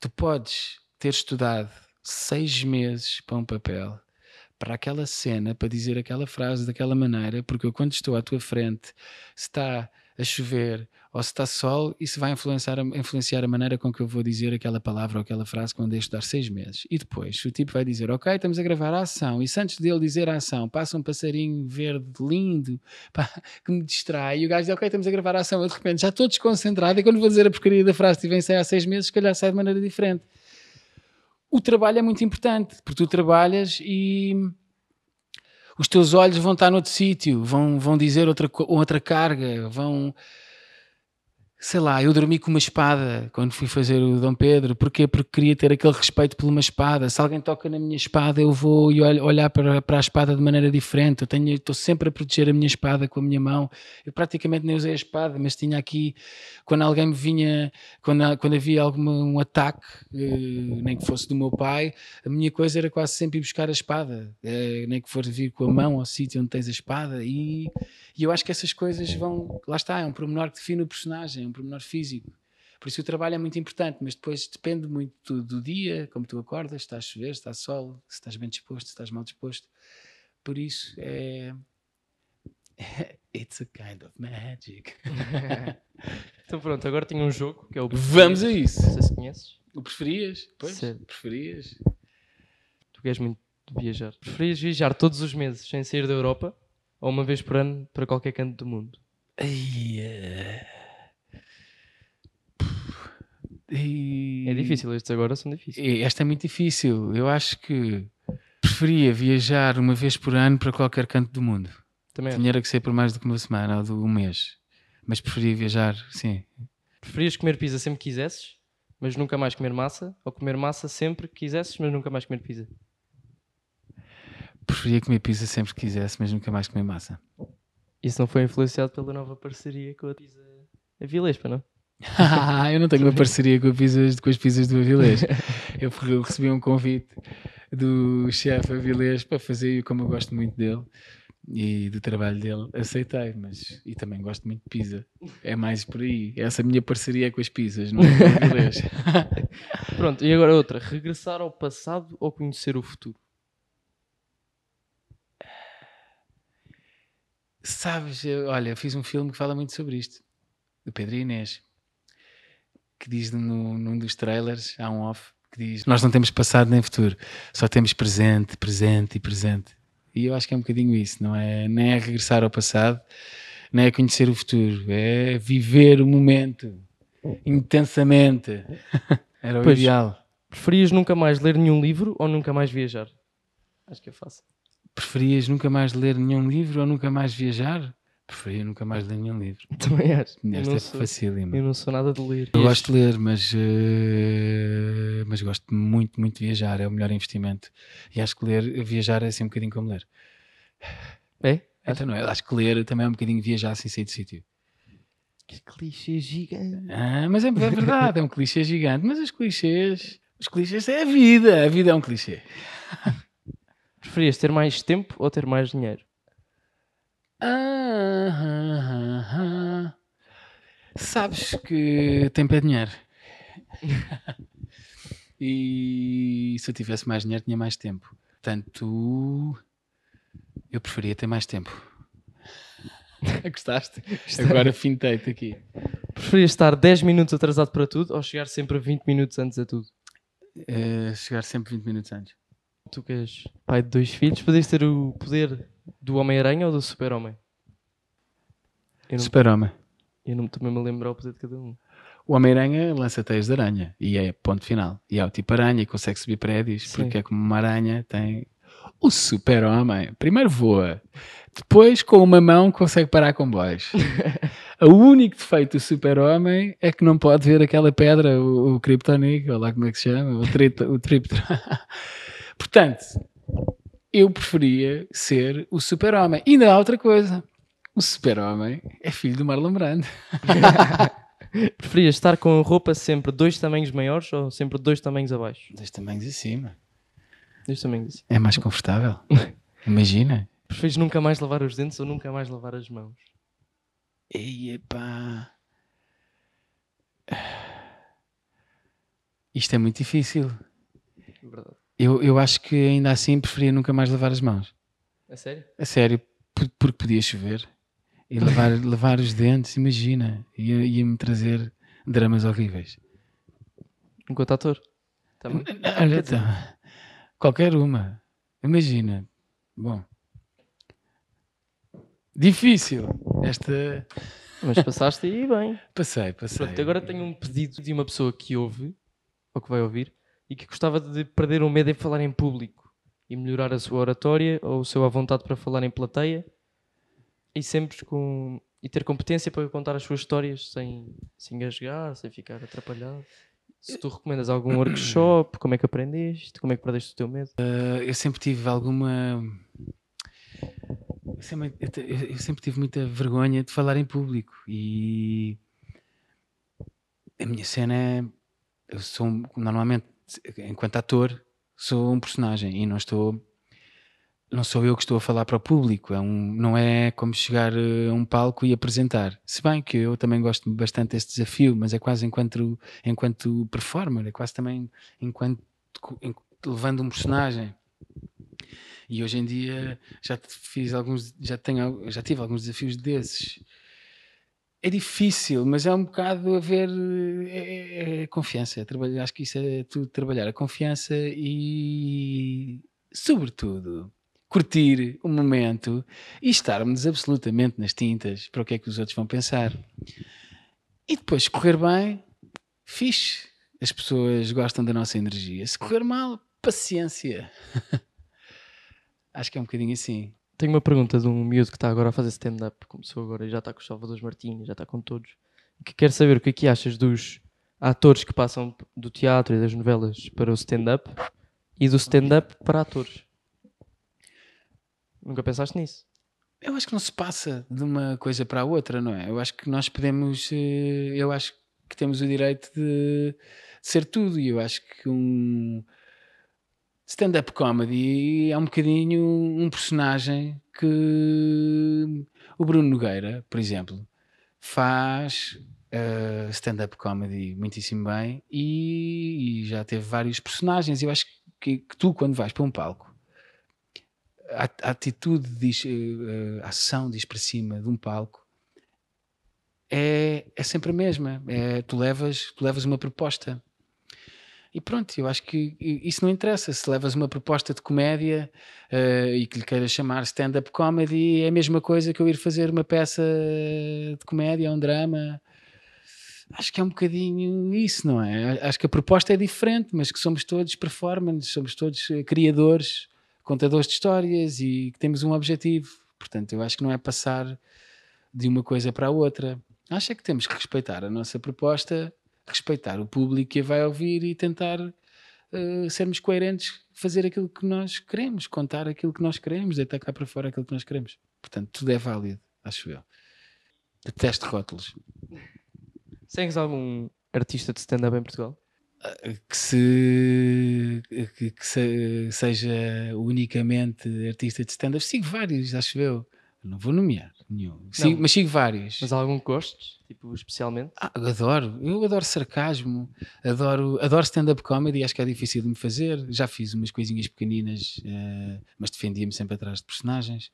Tu podes ter estudado seis meses para um papel, para aquela cena, para dizer aquela frase daquela maneira, porque eu, quando estou à tua frente, está a chover ou se está sol, isso vai influenciar, influenciar a maneira com que eu vou dizer aquela palavra ou aquela frase quando deixo de dar seis meses. E depois, o tipo vai dizer, ok, estamos a gravar a ação, e se antes dele dizer a ação, passa um passarinho verde lindo pá, que me distrai, e o gajo diz, ok, estamos a gravar a ação, eu de repente já estou desconcentrado, e quando vou dizer a porcaria da frase que vem sair há seis meses, se calhar sai de maneira diferente. O trabalho é muito importante, porque tu trabalhas e os teus olhos vão estar noutro sítio, vão, vão dizer outra, outra carga, vão sei lá, eu dormi com uma espada quando fui fazer o Dom Pedro. Porquê? Porque queria ter aquele respeito por uma espada. Se alguém toca na minha espada, eu vou olhar para, para a espada de maneira diferente. Eu tenho, estou sempre a proteger a minha espada com a minha mão. Eu praticamente nem usei a espada, mas tinha aqui, quando alguém me vinha, quando, quando havia algum um ataque, eh, nem que fosse do meu pai, a minha coisa era quase sempre ir buscar a espada, eh, nem que for vir com a mão ao sítio onde tens a espada. E, e eu acho que essas coisas vão, lá está, é um pormenor que define o personagem, pormenor físico. Por isso o trabalho é muito importante, mas depois depende muito do dia, como tu acordas, se está a chover, se está sol, se estás bem disposto, se estás mal disposto. Por isso é. It's a kind of magic. então pronto, agora tenho um jogo que é o Vamos a isso. Não sei se conheces. O preferias? Pois, certo. preferias. Tu queres muito viajar. Preferias viajar todos os meses sem sair da Europa ou uma vez por ano para qualquer canto do mundo? Yeah. E... É difícil, estes agora são difíceis. Esta é muito difícil. Eu acho que preferia viajar uma vez por ano para qualquer canto do mundo. Também Tinha que ser por mais do que uma semana ou de um mês. Mas preferia viajar, sim. Preferias comer pizza sempre que quisesses, mas nunca mais comer massa? Ou comer massa sempre que quisesses, mas nunca mais comer pizza? Preferia comer pizza sempre que quisesse, mas nunca mais comer massa. Isso não foi influenciado pela nova parceria com a pizza a Vilespa, não? eu não tenho uma parceria com, pizzas, com as pizzas do Avilés. eu recebi um convite do chefe Avilés para fazer, como eu gosto muito dele e do trabalho dele, aceitei, mas e também gosto muito de pizza. É mais por aí. Essa minha parceria é com as pizzas, não é com Avilés. Pronto, e agora outra: regressar ao passado ou conhecer o futuro? Sabes, eu, olha, fiz um filme que fala muito sobre isto, do Pedro Inês que diz no, num dos trailers, há um off, que diz: Nós não temos passado nem futuro, só temos presente, presente e presente. E eu acho que é um bocadinho isso, não é? Nem é regressar ao passado, nem é conhecer o futuro, é viver o momento intensamente. Era o pois, ideal. Preferias nunca mais ler nenhum livro ou nunca mais viajar? Acho que é fácil. Preferias nunca mais ler nenhum livro ou nunca mais viajar? Preferia nunca mais ler nenhum livro. Também acho. Esta é sou, facílima. Eu não sou nada de ler. Eu gosto de ler, mas, uh, mas gosto muito, muito de viajar. É o melhor investimento. E acho que ler, viajar é assim um bocadinho como ler. É? Então não é. Acho que ler também é um bocadinho viajar sem sair de sítio. Que clichê gigante. Ah, mas é, é verdade, é um clichê gigante. Mas os clichês Os clichês é a vida. A vida é um clichê. Preferias ter mais tempo ou ter mais dinheiro? Ah, ah, ah, ah. Sabes que tempo é dinheiro. e se eu tivesse mais dinheiro, tinha mais tempo. Portanto, eu preferia ter mais tempo. Gostaste? Agora fintei-te aqui. Preferias estar 10 minutos atrasado para tudo ou chegar sempre 20 minutos antes a tudo? Uh, chegar sempre 20 minutos antes. Tu que és pai de dois filhos, podias ter o poder do Homem-Aranha ou do Super-Homem? Super-Homem. eu não também me lembro o poder de cada um. O Homem-Aranha lança teias de aranha e é ponto final. E é o tipo aranha e consegue subir prédios Sim. porque é como uma aranha tem. O Super-Homem primeiro voa, depois com uma mão consegue parar comboios. o único defeito do Super-Homem é que não pode ver aquela pedra, o, o Kryptonic, ou lá como é que se chama, o, tri, o. Portanto, eu preferia ser o Super-Homem. E ainda há outra coisa. O Super-Homem é filho do Marlon Brando. Preferias estar com a roupa sempre dois tamanhos maiores ou sempre dois tamanhos abaixo? Dois tamanhos acima. Dois tamanhos assim. É mais confortável. Imagina. Preferes nunca mais lavar os dentes ou nunca mais lavar as mãos? Ei, epá. Isto é muito difícil. Verdade. Eu, eu acho que ainda assim preferia nunca mais lavar as mãos. A sério? A sério, por- porque podia chover. E lavar, lavar os dentes, imagina. Ia- Ia-me trazer dramas horríveis. Enquanto ator? Também? Olha, então, qualquer uma. Imagina. Bom. Difícil. Esta. Mas passaste aí bem. Passei, passei. Pronto, agora tenho um pedido de uma pessoa que ouve, ou que vai ouvir, e que gostava de perder o medo em falar em público e melhorar a sua oratória ou o seu à vontade para falar em plateia e sempre com e ter competência para contar as suas histórias sem se engasgar, sem ficar atrapalhado. Se tu recomendas algum workshop, como é que aprendeste, como é que perdeste o teu medo? eu sempre tive alguma. Eu sempre, eu sempre tive muita vergonha de falar em público e a minha cena é. Eu sou normalmente, enquanto ator, sou um personagem e não estou. Não sou eu que estou a falar para o público, é um, não é como chegar eh, a um palco e apresentar. Se bem que eu também gosto bastante desse desafio, mas é quase enquanto, enquanto performer, é quase também enquanto em- levando um personagem. E hoje em dia já fiz alguns, já tenho, já tive alguns desafios desses. É difícil, mas é um bocado a ver é, é- confiança. é trabalhar, acho que isso é tudo trabalhar a confiança e, sobretudo, curtir o momento e estarmos absolutamente nas tintas para o que é que os outros vão pensar. E depois, correr bem, fixe. As pessoas gostam da nossa energia. Se correr mal, paciência. Acho que é um bocadinho assim. Tenho uma pergunta de um miúdo que está agora a fazer stand-up, começou agora e já está com os Salvadores Martins, já está com todos, que quer saber o que é que achas dos atores que passam do teatro e das novelas para o stand-up e do stand-up para atores. Nunca pensaste nisso? Eu acho que não se passa de uma coisa para a outra, não é? Eu acho que nós podemos. eh, Eu acho que temos o direito de, de ser tudo. E eu acho que um stand-up comedy é um bocadinho um personagem que o Bruno Nogueira, por exemplo, faz eh, stand-up comedy muitíssimo bem e, e já teve vários personagens. Eu acho que, que tu, quando vais para um palco, a, a atitude, diz, eh, a ação diz para cima de um palco é, é sempre a mesma. É, tu, levas, tu levas uma proposta. E pronto, eu acho que isso não interessa. Se levas uma proposta de comédia eh, e que lhe queiras chamar stand-up comedy, é a mesma coisa que eu ir fazer uma peça de comédia, um drama. Acho que é um bocadinho isso, não é? Acho que a proposta é diferente, mas que somos todos performers, somos todos eh, criadores, contadores de histórias e que temos um objetivo. Portanto, eu acho que não é passar de uma coisa para a outra. Acho é que temos que respeitar a nossa proposta, respeitar o público que a vai ouvir e tentar eh, sermos coerentes, fazer aquilo que nós queremos, contar aquilo que nós queremos, deitar cá para fora aquilo que nós queremos. Portanto, tudo é válido, acho eu. Detesto rótulos. Segues algum artista de stand-up em Portugal? que se que, que se, seja unicamente artista de stand-up. Sigo vários, acho eu. Não vou nomear nenhum, sigo, mas sigo vários. Mas há algum gostes, tipo, especialmente? Ah, adoro, eu adoro sarcasmo, adoro, adoro stand-up comedy, acho que é difícil de me fazer. Já fiz umas coisinhas pequeninas, uh, mas defendia-me sempre atrás de personagens.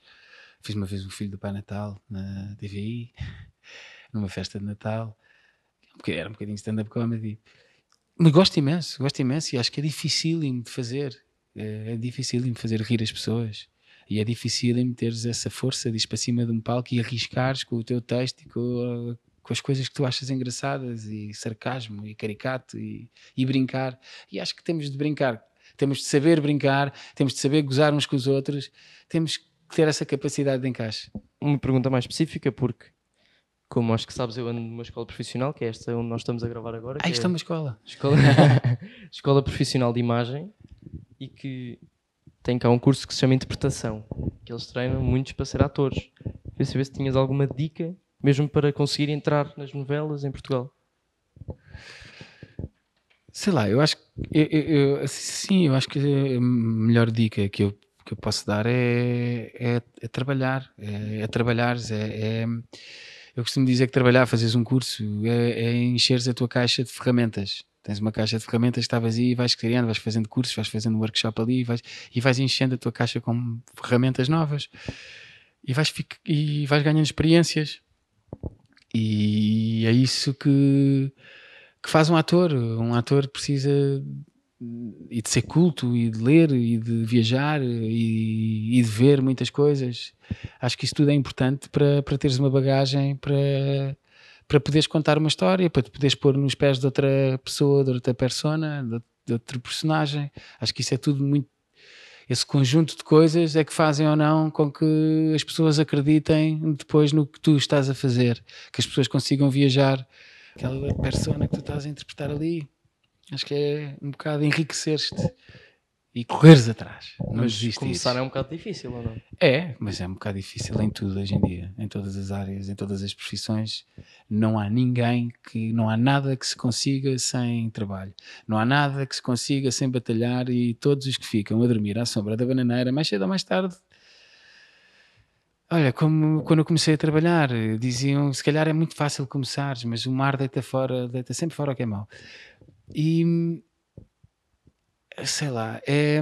Fiz uma vez o Filho do Pai Natal na TVI, numa festa de Natal, era um bocadinho stand-up comedy. Mas gosto imenso, gosto imenso e acho que é dificílimo de fazer. É, é dificílimo fazer rir as pessoas. E é dificílimo teres essa força de ir para cima de um palco e arriscares com o teu texto e com, com as coisas que tu achas engraçadas e sarcasmo e caricato e, e brincar. E acho que temos de brincar. Temos de saber brincar, temos de saber gozar uns com os outros, temos que ter essa capacidade de encaixe. Uma pergunta mais específica, porque como acho que sabes, eu ando numa escola profissional, que é esta onde nós estamos a gravar agora. Ah, isto é uma escola. Escola, escola Profissional de Imagem e que tem cá um curso que se chama Interpretação, que eles treinam muitos para ser atores. Queria saber se tinhas alguma dica, mesmo para conseguir entrar nas novelas em Portugal. Sei lá, eu acho que eu, eu, sim, eu acho que a melhor dica que eu, que eu posso dar é, é, é trabalhar, é, é trabalhar, é, é eu costumo dizer que trabalhar, fazeres um curso, é, é encheres a tua caixa de ferramentas. Tens uma caixa de ferramentas está vazia e vais criando, vais fazendo cursos, vais fazendo workshop ali e vais, e vais enchendo a tua caixa com ferramentas novas e vais, e vais ganhando experiências. E é isso que, que faz um ator. Um ator precisa e de ser culto e de ler e de viajar e, e, de ver muitas coisas. Acho que isso tudo é importante para, para teres uma bagagem para, para poderes contar uma história, para te poderes pôr nos pés de outra pessoa, de outra persona, de, de outro personagem. Acho que isso é tudo muito. Esse conjunto de coisas é que fazem ou não com que as pessoas acreditem depois no que tu estás a fazer, que as pessoas consigam viajar aquela persona que tu estás a interpretar ali Acho que é um bocado enriquecer-te e correres atrás. Não mas começar é um bocado difícil, ou não? É, mas é um bocado difícil em tudo hoje em dia, em todas as áreas, em todas as profissões. Não há ninguém que, não há nada que se consiga sem trabalho. Não há nada que se consiga sem batalhar e todos os que ficam a dormir à sombra da bananeira, mais cedo ou mais tarde, Olha, como quando eu comecei a trabalhar, diziam se calhar é muito fácil começares, mas o mar deita fora, deita sempre fora o que é mau. E sei lá, é,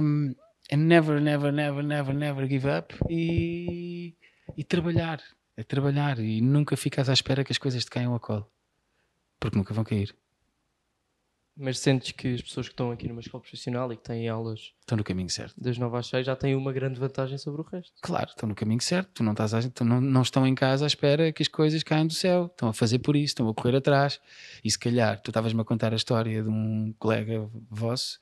é never, never, never, never, never give up e, e trabalhar, é trabalhar e nunca ficas à espera que as coisas te caiam a colo, porque nunca vão cair. Mas sentes que as pessoas que estão aqui numa escola profissional e que têm aulas estão no caminho certo. Das 9 às 6 já têm uma grande vantagem sobre o resto. Claro, estão no caminho certo. Tu não, estás a, tu não, não estão em casa à espera que as coisas caiam do céu. Estão a fazer por isso, estão a correr atrás. E se calhar, tu estavas-me a contar a história de um colega vosso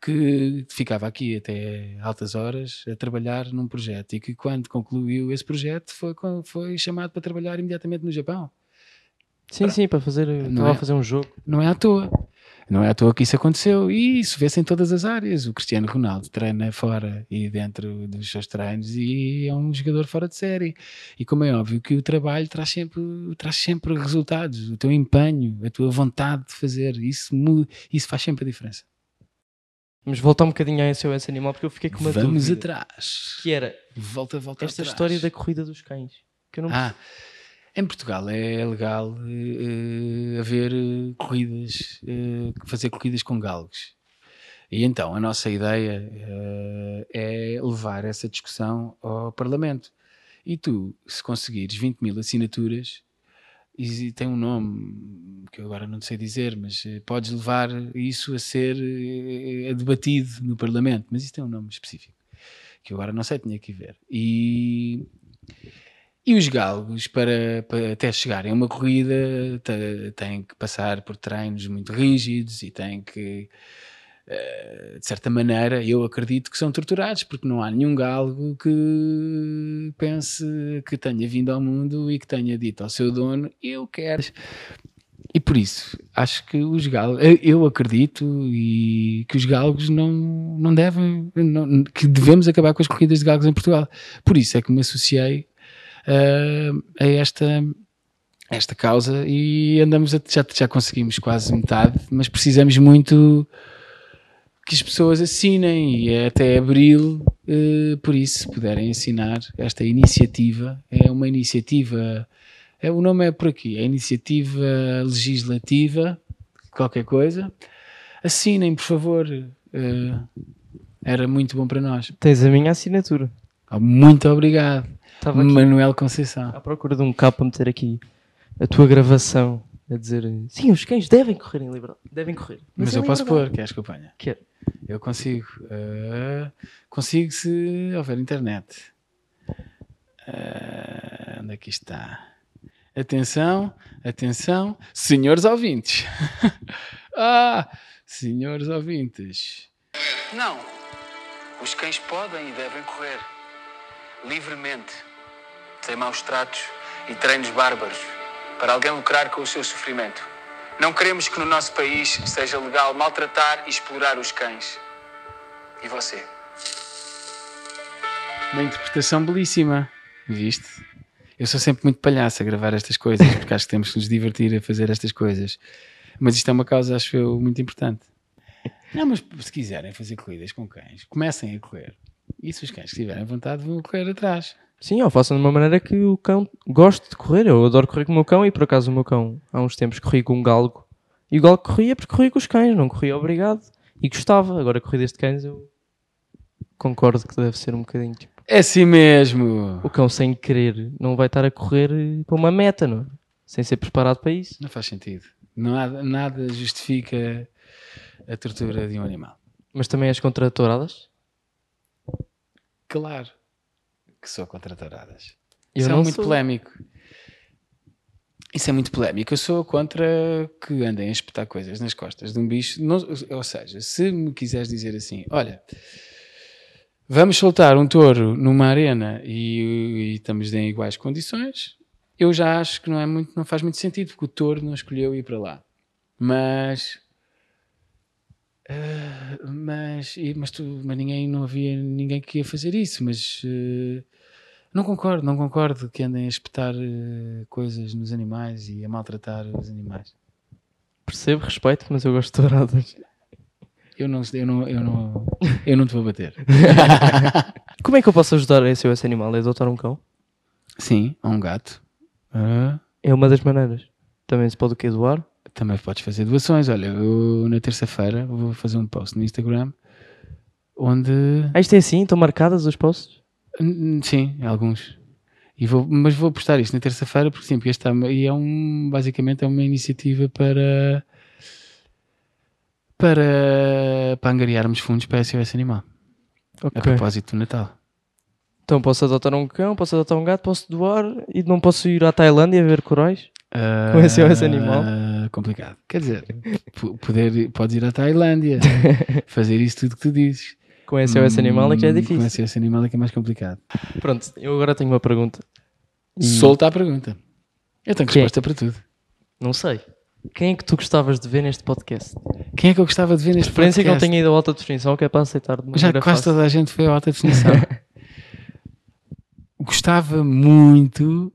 que ficava aqui até altas horas a trabalhar num projeto e que quando concluiu esse projeto foi, foi chamado para trabalhar imediatamente no Japão. Sim, sim, para fazer, não é, fazer um jogo. Não é à toa. Não é à toa que isso aconteceu e isso vê-se em todas as áreas. O Cristiano Ronaldo treina fora e dentro dos seus treinos e é um jogador fora de série. E como é óbvio que o trabalho traz sempre, traz sempre resultados, o teu empenho, a tua vontade de fazer, isso, isso faz sempre a diferença. Vamos voltar um bocadinho a esse, esse animal porque eu fiquei com uma Vamos dúvida. atrás. Que era volta, volta esta atrás. história da corrida dos cães. Que eu não ah, em Portugal é legal uh, haver uh, corridas, uh, fazer corridas com galgos. E então a nossa ideia é levar essa discussão ao Parlamento. E tu, se conseguires 20 mil assinaturas, e tem um nome que eu agora não sei dizer, mas podes levar isso a ser a debatido no Parlamento. Mas isso tem um nome específico que eu agora não sei, tinha que ver. E e os galgos, para, para até chegarem a uma corrida, têm que passar por treinos muito rígidos e têm que, eh, de certa maneira, eu acredito que são torturados, porque não há nenhum galgo que pense que tenha vindo ao mundo e que tenha dito ao seu dono: Eu quero. E por isso, acho que os galgos, eu acredito e que os galgos não, não devem, não, que devemos acabar com as corridas de galgos em Portugal. Por isso é que me associei uh, a, esta, esta causa e andamos a, já, já conseguimos quase metade, mas precisamos muito que as pessoas assinem e é até abril, eh, por isso, se puderem assinar esta iniciativa, é uma iniciativa, é, o nome é por aqui, é iniciativa legislativa, qualquer coisa. Assinem, por favor, eh, era muito bom para nós. Tens a minha assinatura. Oh, Muito obrigado, Estava Manuel Conceição. à procura de um cabo para meter aqui a tua gravação a dizer sim, os cães devem correr em liberdade. Devem correr. Mas em eu posso liberdade." pôr, queres que eu ponha? Quero. Eu consigo. eh, consigo se houver internet. Eh, onde é que está? Atenção, atenção, senhores ouvintes. ah, senhores ouvintes. Não, os cães podem e devem correr livremente, sem maus tratos e treinos bárbaros, para alguém lucrar com o seu sofrimento. Não queremos que no nosso país seja legal maltratar e explorar os cães. E você? Uma interpretação belíssima, viste? Eu sou sempre muito palhaço a gravar estas coisas, porque acho que temos que nos divertir a fazer estas coisas. Mas isto é uma causa, acho eu, muito importante. Não, mas se quiserem fazer corridas com cães, comecem a correr. E se os cães tiverem vontade, vão correr atrás. Sim, ou façam de uma maneira que o cão goste de correr. Eu adoro correr com o meu cão e por acaso o meu cão há uns tempos corri com um galgo. E o galgo corria porque corria com os cães, não corria obrigado. E gostava. Agora corridas de cães eu concordo que deve ser um bocadinho tipo. É assim mesmo. O cão sem querer não vai estar a correr eh, para uma meta, não é? Sem ser preparado para isso. Não faz sentido. Nada, nada justifica a tortura de um animal. Mas também és contra touradas? Claro que sou contra touradas. Eu Isso é muito sou. polémico. Isso é muito polémico. Eu sou contra que andem a espetar coisas nas costas de um bicho. Não- ou seja, se me quiseres dizer assim, olha, vamos soltar um touro numa arena e, e estamos em iguais condições, eu já acho que não, é muito, não faz muito sentido, porque o touro não escolheu ir para lá. Mas. Mas, mas, tu, mas ninguém não havia ninguém que ia fazer isso, mas eh, não concordo, não concordo que andem a espetar eh, coisas nos animais e a maltratar os animais. Percebo, respeito, mas eu gosto de touradas. Eu não, eu não, eu não, eu não te vou bater. Como é que eu posso ajudar ou esse animal? É adotar um cão? Sim, há um gato. É uma das maneiras. Também se pode o quê? Doar? Também podes fazer doações. Olha, eu na terça-feira vou fazer um post no Instagram onde. Ah, isto é assim? Estão marcadas os posts? Sim, alguns. E vou, mas vou postar isto na terça-feira porque sim, porque este é, e é um, basicamente é uma iniciativa para para, para angariarmos fundos para SOS Animal, a Ok. propósito do Natal. Então posso adotar um cão, posso adotar um gato, posso doar e não posso ir à Tailândia ver corais? Com SOS Animal? Ah, complicado. Quer dizer, po- poder, podes ir à Tailândia, fazer isso tudo que tu dizes. Com SOS Animal é que é Hum, difícil. Com SOS Animal é que é mais complicado. Pronto, eu agora tenho uma pergunta. E Solta a pergunta. Eu tenho Quem? resposta para tudo. Não sei. Quem é que tu gostavas de ver neste podcast? Quem é que eu gostava de ver neste Preferência que podcast? tenha ido a alta definição, que é para aceitar de uma Já quase fácil. toda a gente foi a alta definição. Gostava muito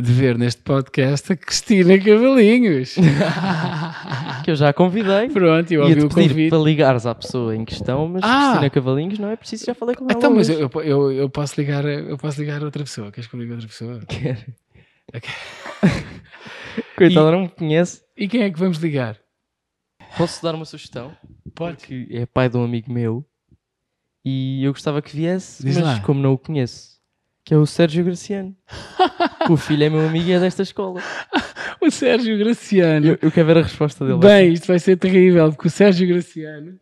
de ver neste podcast a Cristina Cavalinhos. Que eu já convidei. Pronto, eu ouvi o convite. para ligares à pessoa em questão, mas Ah! Cristina Cavalinhos não é preciso, já falei com ela. Então, mas eu, eu, eu posso ligar, eu posso ligar a outra pessoa. Queres que eu ligue a outra pessoa? Quero. Ok. Coitada, não me conhece. E quem é que vamos ligar? Posso dar uma sugestão? Pode. Porque é pai de um amigo meu e eu gostava que viesse, Diz mas lá. como não o conheço, que é o Sérgio Graciano. o filho é meu amigo e é desta escola. O Sérgio Graciano. Eu, eu quero ver a resposta dele. Bem, isto vai ser terrível, porque o Sérgio Graciano.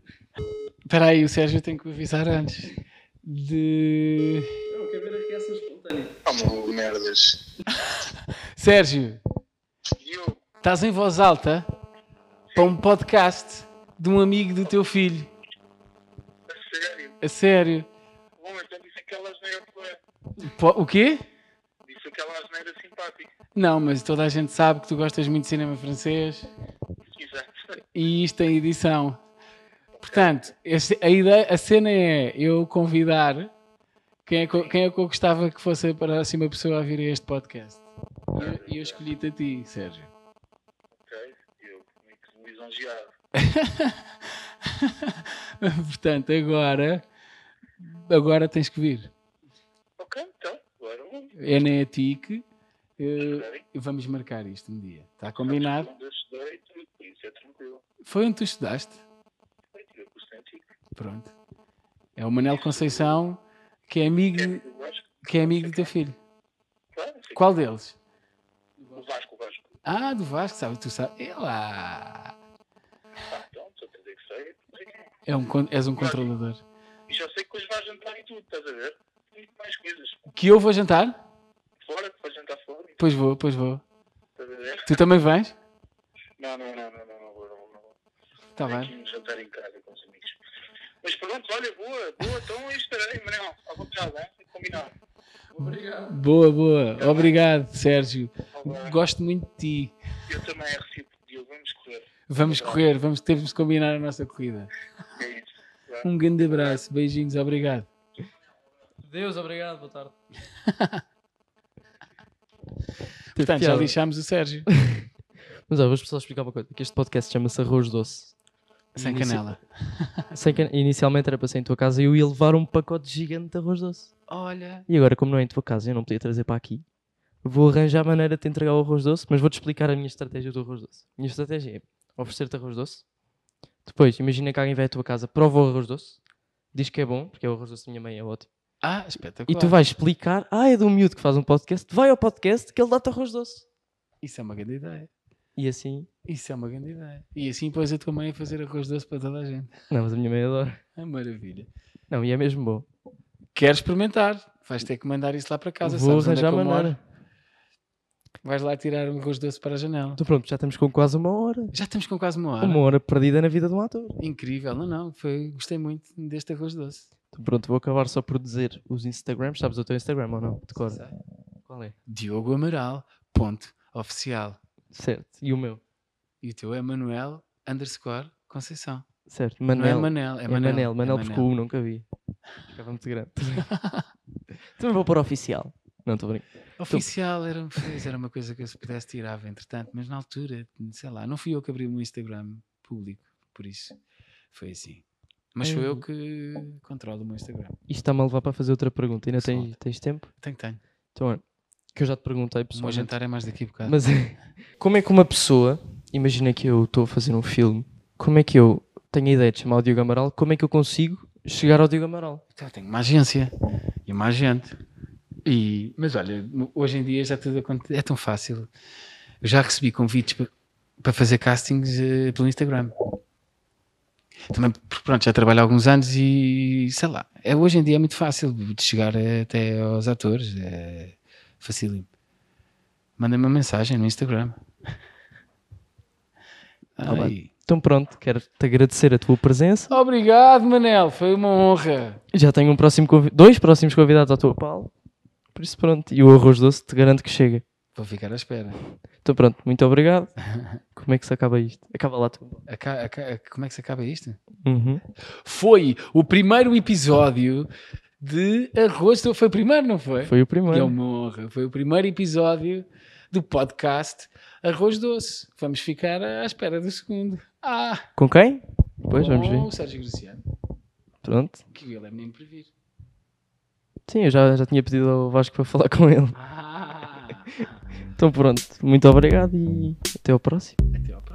Espera aí, o Sérgio tem que avisar antes. De. Como merdas. Sérgio, Eu, estás em voz alta para um podcast de um amigo do teu filho. a sério. A sério. Bom, então disse aquela asneira foi. Po- O quê? Disse aquela asneira simpática. Não, mas toda a gente sabe que tu gostas muito de cinema francês Exato. e isto tem edição. Portanto, este- a, ideia, a cena é eu convidar quem é, que, eu- quem é que eu gostava que fosse a próxima pessoa a vir a este podcast. E eu, eu escolhi-te a ti, Sérgio. Ok? Eu muito lisonjeado. Portanto, agora, agora tens que vir. Ok, então, agora vamos. É na ETIC. eh, vamos marcar isto um dia. Está combinado? Eu estudei, isso é tranquilo. Foi onde tu estudaste? Eu tive curso. Pronto. É o Manel Conceição, que é amigo, acho que é amigo do teu filho. Qual deles? O Vasco, o Vasco. Ah, do Vasco, sabe? Tu sabes. É lá. Ah, então, é. É um, és um controlador. E já sei que hoje vais jantar e tudo, estás a ver? Muito mais coisas. Que eu vou jantar? Fora, vais jantar fora, Pois vou, pois vou. estás a ver? Tu também vais? Não, não, não, não, não, não, vou, não, vou, não. vou. Está Tenho bem. que jantar em casa com os amigos. Mas pronto, olha, boa, boa, então aí estarei, Manel, à vontade, hein? combinado. Boa, boa. Obrigado, Sérgio. Olá. Gosto muito de ti. Eu também é recíproco, Diogo, vamos correr. Vamos correr, vamos ter de combinar a nossa corrida. É isso. Um grande abraço, beijinhos, obrigado. Deus, obrigado, boa tarde. Portanto, já lixámos o Sérgio. Mas ó, vou só explicar uma coisa: que este podcast chama-se Arroz Doce. Sem Inici- canela. Sem can- Inicialmente era para ser em tua casa e eu ia levar um pacote gigante de arroz doce. Olha. E agora, como não é em tua casa e eu não podia trazer para aqui, vou arranjar maneira de te entregar o arroz doce, mas vou-te explicar a minha estratégia do arroz doce. A minha estratégia é oferecer-te arroz doce. Depois, imagina que alguém vai à tua casa, prova o arroz doce, diz que é bom, porque é o arroz doce da minha mãe, é ótimo. Ah, espetacular. E tu vais explicar, ah, é do miúdo que faz um podcast, vai ao podcast que ele dá-te arroz doce. Isso é uma grande ideia. E assim, Isso é uma grande ideia. E assim pões a tua mãe a fazer arroz doce para toda a gente. não, mas a minha mãe adora. É maravilha. Não, e é mesmo bom. Queres experimentar? Vais ter que mandar isso lá para casa. vou é arranjar moro? maneira. Vais lá tirar um arroz doce para a janela. Então pronto, já estamos com quase uma hora. Já estamos com quase uma hora. Uma hora perdida na vida de um ator. Incrível. Não, não. Foi, gostei muito deste arroz doce. Então pronto, vou acabar só por dizer os Instagrams. Sabes o teu Instagram ou não? Decora. Qual é? Diogo Amaral, ponto, oficial. Certo. E o meu? E o teu é Manuel, underscore, Conceição. Certo. Não é Manel. Manel, é É Manel. Manel. Manel, é porque o nunca vi. Ficava muito grande. Também vou pôr oficial. Não, estou brincando. Oficial era, era uma coisa que eu se pudesse tirava, entretanto, mas na altura, sei lá, não fui eu que abri o meu Instagram público, por isso foi assim. Mas sou eu Hum. que controlo o meu Instagram. Isto está-me a levar para fazer outra pergunta. Ainda tens, tens tempo? Tenho, tenho. Então, olha, que eu já te perguntei O pessoalmente. jantar é mais daqui a bocado. Mas como é que uma pessoa, imagina que eu estou a fazer um filme, como é que eu tenho a ideia de chamar o Diogo Amaral, como é que eu consigo chegar ao Diogo Amaral? Então, eu tenho uma agência e uma agente. E, mas olha, hoje em dia já tudo aconte- é tão fácil. Eu já recebi convites pa- para fazer castings eh, pelo Instagram. Também, porque, pronto, já trabalho há alguns anos e sei lá, é, hoje em dia é muito fácil de chegar até aos atores, é facílimo. Manda-me uma mensagem no Instagram. Ai. Então pronto, quero-te agradecer a tua presença. Obrigado, Manel, foi uma honra. Já tenho um próximo convi- dois próximos convidados à tua pala. Por isso pronto, e o arroz doce te garanto que chega. Vou ficar à espera. Então pronto, muito obrigado. Como é que se acaba isto? Acaba lá tu. Aca- aca- como é que se acaba isto? Uhum. foi o primeiro episódio de Arroz. Doce. Foi o primeiro, não foi? Foi o E é primeiro. uma honra. Foi o primeiro episódio do podcast Arroz Doce. Vamos ficar à espera do segundo. Ah! Com quem? Depois vamos com ver. o Sérgio Graciano. Pronto. Que ele é menino para vir. Sim, eu já, já tinha pedido ao Vasco para falar com ele. Ah! Então pronto, muito obrigado e até ao próximo. Até ao próximo.